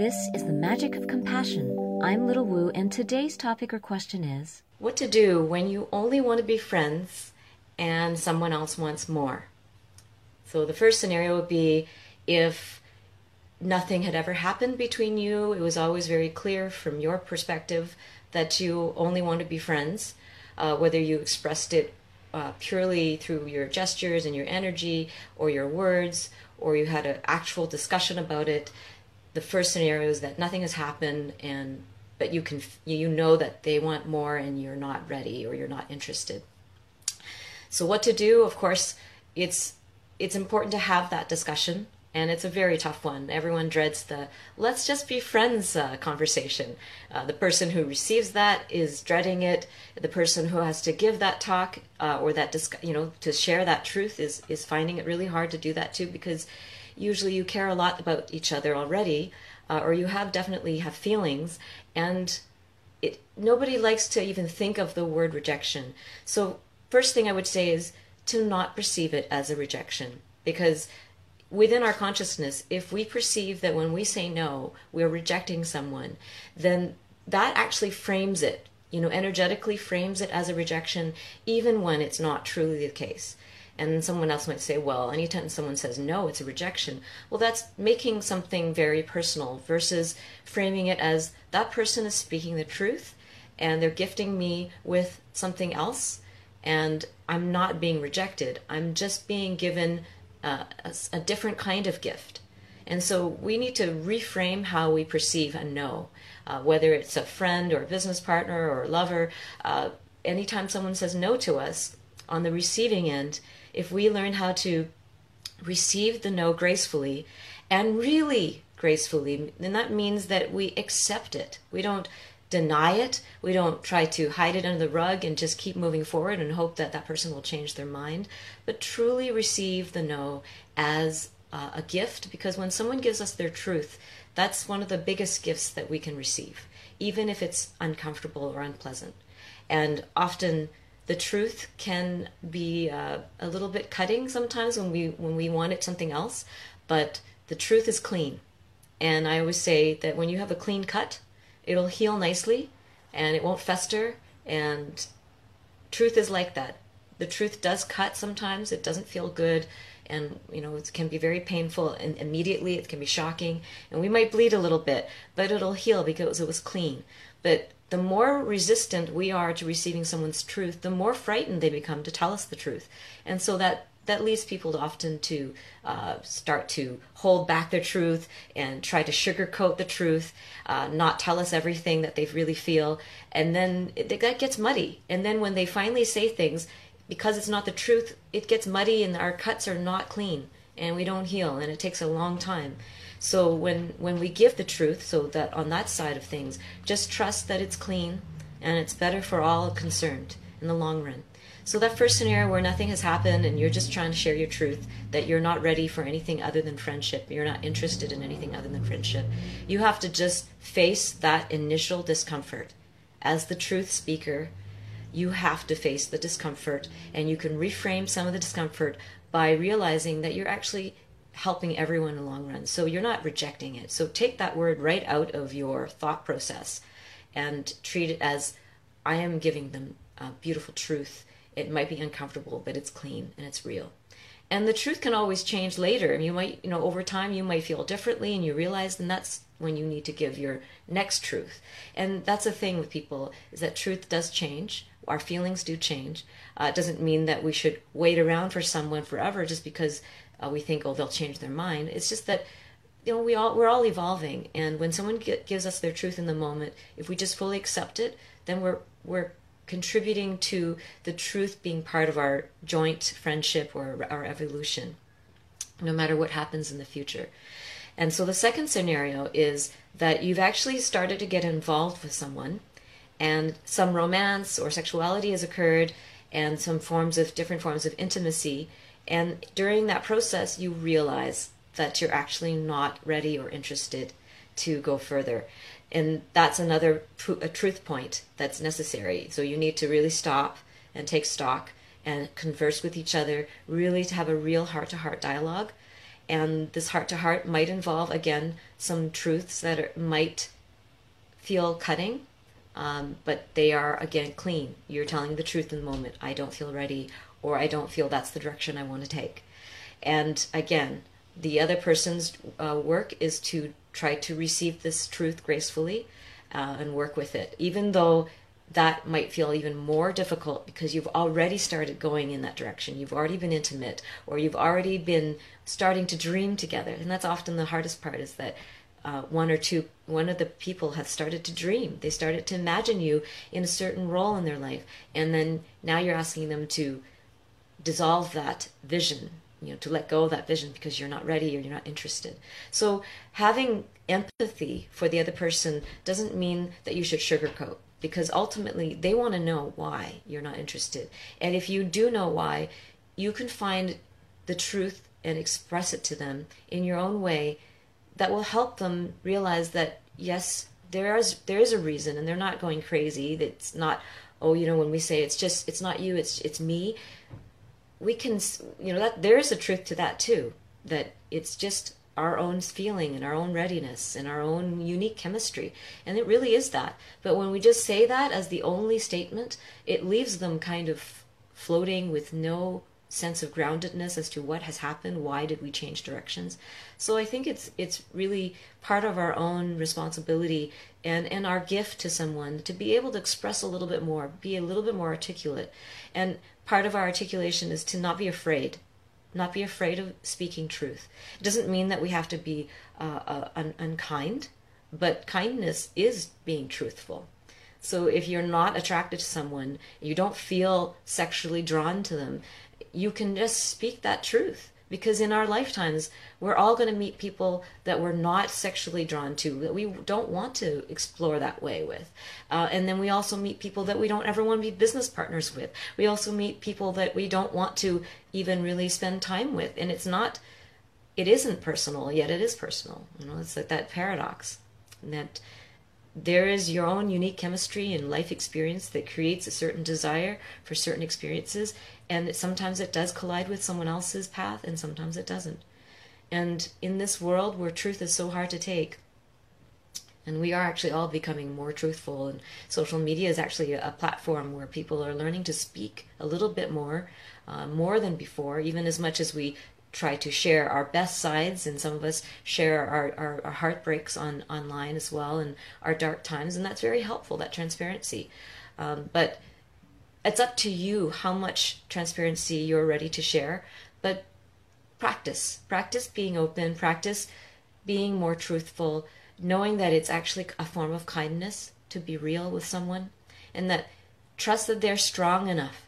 This is the magic of compassion. I'm Little Woo, and today's topic or question is What to do when you only want to be friends and someone else wants more? So, the first scenario would be if nothing had ever happened between you, it was always very clear from your perspective that you only want to be friends, uh, whether you expressed it uh, purely through your gestures and your energy or your words, or you had an actual discussion about it the first scenario is that nothing has happened and but you can you know that they want more and you're not ready or you're not interested. So what to do of course it's it's important to have that discussion and it's a very tough one. Everyone dreads the let's just be friends uh, conversation. Uh, the person who receives that is dreading it. The person who has to give that talk uh, or that dis- you know to share that truth is is finding it really hard to do that too because usually you care a lot about each other already, uh, or you have definitely have feelings, and it nobody likes to even think of the word rejection. So first thing I would say is to not perceive it as a rejection, because within our consciousness, if we perceive that when we say no, we're rejecting someone, then that actually frames it, you know, energetically frames it as a rejection, even when it's not truly the case. And someone else might say, well, anytime someone says no, it's a rejection. Well, that's making something very personal versus framing it as that person is speaking the truth and they're gifting me with something else and I'm not being rejected. I'm just being given uh, a, a, different kind of gift. And so we need to reframe how we perceive a no, uh, whether it's a friend or a business partner or a lover. Uh, anytime someone says no to us, on the receiving end, if we learn how to receive the no gracefully and really gracefully, then that means that we accept it. We don't deny it. We don't try to hide it under the rug and just keep moving forward and hope that that person will change their mind, but truly receive the no as uh, a gift because when someone gives us their truth, that's one of the biggest gifts that we can receive, even if it's uncomfortable or unpleasant. And often the truth can be uh, a little bit cutting sometimes when we when we wanted something else, but the truth is clean. And I always say that when you have a clean cut, it'll heal nicely and it won't fester and truth is like that. The truth does cut sometimes. It doesn't feel good and you know it can be very painful and immediately it can be shocking and we might bleed a little bit, but it'll heal because it was clean. But the more resistant we are to receiving someone's truth, the more frightened they become to tell us the truth. And so that that leads people to often to uh, start to hold back their truth and try to sugarcoat the truth, uh, not tell us everything that they really feel, and then it, that gets muddy. And then when they finally say things, because it's not the truth, it gets muddy and our cuts are not clean and we don't heal, and it takes a long time. So when when we give the truth, so that on that side of things, just trust that it's clean and it's better for all concerned in the long run. So that first scenario where nothing has happened and you're just trying to share your truth, that you're not ready for anything other than friendship, you're not interested in anything other than friendship, you have to just face that initial discomfort. As the truth speaker, you have to face the discomfort and you can reframe some of the discomfort by realizing that you're actually helping everyone in the long run. So you're not rejecting it. So take that word right out of your thought process and treat it as I am giving them a beautiful truth. It might be uncomfortable, but it's clean and it's real. And the truth can always change later. You might, you know, over time you might feel differently and you realize then that's when you need to give your next truth. And that's the thing with people is that truth does change. Our feelings do change. Uh, it doesn't mean that we should wait around for someone forever just because uh, we think, oh, they'll change their mind. It's just that you know we all we're all evolving, and when someone gives us their truth in the moment, if we just fully accept it, then we're we're contributing to the truth being part of our joint friendship or our evolution, no matter what happens in the future. And so the second scenario is that you've actually started to get involved with someone, and some romance or sexuality has occurred, and some forms of different forms of intimacy and during that process, you realize that you're actually not ready or interested to go further. And that's another a truth point that's necessary. So you need to really stop and take stock and converse with each other, really to have a real heart to heart dialogue. And this heart to heart might involve, again, some truths that are, might feel cutting, um, but they are again clean. You're telling the truth in the moment. I don't feel ready, or I don't feel that's the direction I want to take. And again, the other person's uh, work is to try to receive this truth gracefully uh, and work with it, even though that might feel even more difficult because you've already started going in that direction. You've already been intimate, or you've already been starting to dream together. And that's often the hardest part is that uh, one or two, one of the people has started to dream. They started to imagine you in a certain role in their life. And then now you're asking them to dissolve that vision you know to let go of that vision because you're not ready or you're not interested so having empathy for the other person doesn't mean that you should sugarcoat because ultimately they want to know why you're not interested and if you do know why you can find the truth and express it to them in your own way that will help them realize that yes there is there is a reason and they're not going crazy it's not oh you know when we say it's just it's not you it's it's me. We can you know that there is a truth to that too that it's just our own feeling and our own readiness and our own unique chemistry. And it really is that. But when we just say that as the only statement it leaves them kind of floating with no sense of groundedness as to what has happened why did we change directions? So i think it's it's really part of our own responsibility and and our gift to someone to be able to express a little bit more be a little bit more articulate. And part of our articulation is to not be afraid not be afraid of speaking truth. It doesn't mean that we have to be uh, uh, un- unkind but kindness is being truthful. So if you're not attracted to someone you don't feel sexually drawn to them you can just speak that truth. Because in our lifetimes we're all going to meet people that we're not sexually drawn to that we don't want to explore that way with. Uh, and then we also meet people that we don't ever want to be business partners with. We also meet people that we don't want to even really spend time with. And it's not it isn't personal yet it is personal. You know it's like that paradox that there is your own unique chemistry and life experience that creates a certain desire for certain experiences and sometimes it does collide with someone else's path and sometimes it doesn't. And in this world where truth is so hard to take and we are actually all becoming more truthful and social media is actually a platform where people are learning to speak a little bit more uh, more than before even as much as we try to share our best sides and some of us share our, our, our, heartbreaks on online as well and our dark times and that's very helpful that transparency. Um, but it's up to you how much transparency you're ready to share but practice. Practice being open practice being more truthful knowing that it's actually a form of kindness to be real with someone and that trust that they're strong enough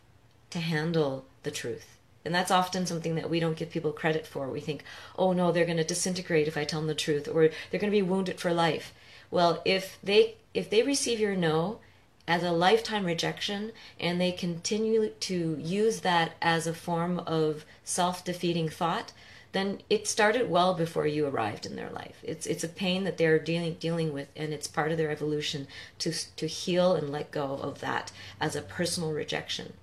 to handle the truth and that's often something that we don't give people credit for. We think, oh no, they're going to disintegrate if I tell them the truth, or they're going to be wounded for life. Well, if they if they receive your no as a lifetime rejection and they continue to use that as a form of self-defeating thought, then it started well before you arrived in their life. It's it's a pain that they're dealing dealing with, and it's part of their evolution to to heal and let go of that as a personal rejection.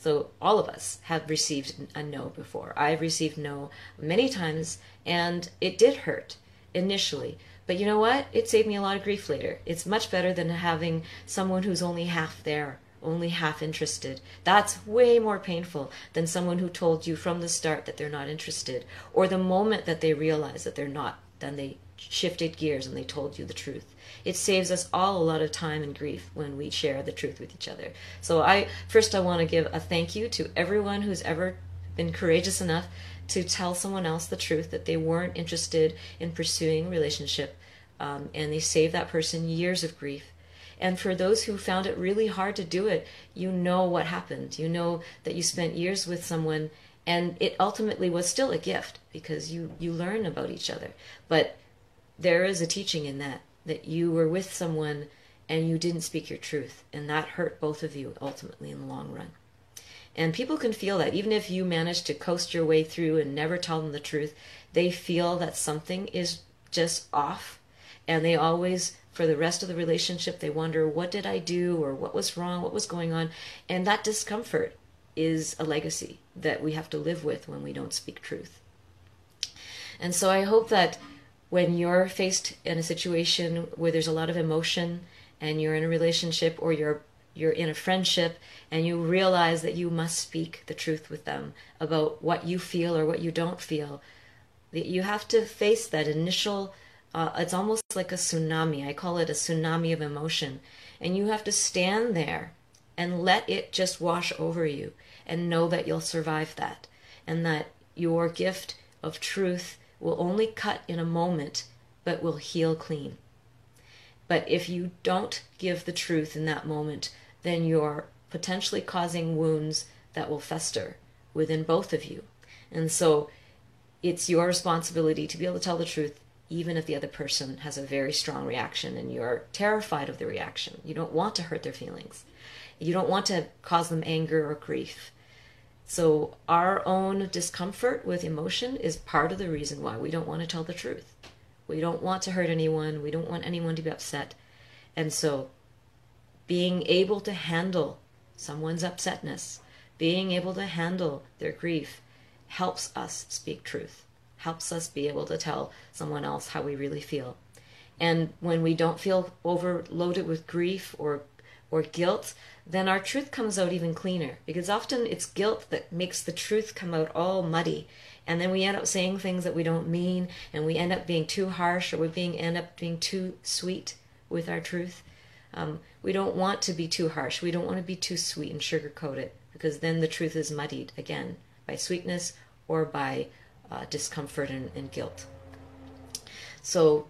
So all of us have received a no before. I've received no many times, and it did hurt initially. But you know what? It saved me a lot of grief later. It's much better than having someone who's only half there, only half interested. That's way more painful than someone who told you from the start that they're not interested, or the moment that they realize that they're not, then they shifted gears and they told you the truth. It saves us all a lot of time and grief when we share the truth with each other. So I first I want to give a thank you to everyone who's ever been courageous enough to tell someone else the truth that they weren't interested in pursuing relationship um, and they saved that person years of grief. And for those who found it really hard to do it, you know what happened. You know that you spent years with someone and it ultimately was still a gift because you you learn about each other. But there is a teaching in that that you were with someone and you didn't speak your truth and that hurt both of you ultimately in the long run. And people can feel that. Even if you manage to coast your way through and never tell them the truth they feel that something is just off and they always for the rest of the relationship they wonder what did i do? Or what was wrong? What was going on? And that discomfort is a legacy that we have to live with when we don't speak truth. And so i hope that when you're faced in a situation where there's a lot of emotion and you're in a relationship or you're you're in a friendship and you realize that you must speak the truth with them about what you feel or what you don't feel you have to face that initial uh, it's almost like a tsunami. I call it a tsunami of emotion. And you have to stand there and let it just wash over you and know that you'll survive that and that your gift of truth will only cut in a moment but will heal clean but if you don't give the truth in that moment then you're potentially causing wounds that will fester within both of you and so it's your responsibility to be able to tell the truth even if the other person has a very strong reaction and you're terrified of the reaction. You don't want to hurt their feelings. You don't want to cause them anger or grief. So, our own discomfort with emotion is part of the reason why we don't want to tell the truth. We don't want to hurt anyone. We don't want anyone to be upset. And so, being able to handle someone's upsetness, being able to handle their grief, helps us speak truth, helps us be able to tell someone else how we really feel. And when we don't feel overloaded with grief or or guilt, then our truth comes out even cleaner. Because often it's guilt that makes the truth come out all muddy. And then we end up saying things that we don't mean, and we end up being too harsh, or we being end up being too sweet with our truth. Um, we don't want to be too harsh. We don't want to be too sweet and sugarcoat it, because then the truth is muddied again by sweetness or by uh, discomfort and, and guilt. So,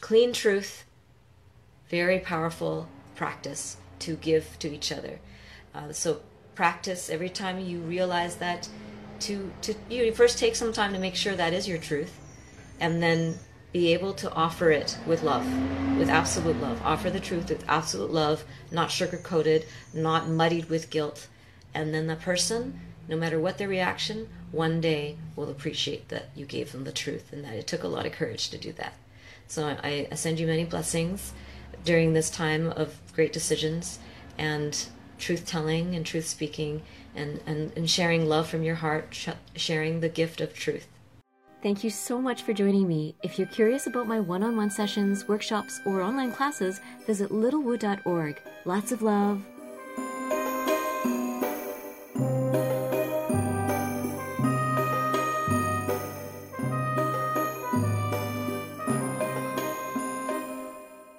clean truth, very powerful practice to give to each other. Uh, so, practice every time you realize that to to you first take some time to make sure that is your truth, and then be able to offer it with love, with absolute love. Offer the truth with absolute love, not sugar coated, not muddied with guilt, and then the person no matter what their reaction, one day will appreciate that you gave them the truth and that it took a lot of courage to do that. So I, I send you many blessings during this time of great decisions and truth telling and truth speaking and, and, and sharing love from your heart, sh- sharing the gift of truth. Thank you so much for joining me. If you're curious about my one on one sessions, workshops, or online classes, visit littlewoo.org. Lots of love,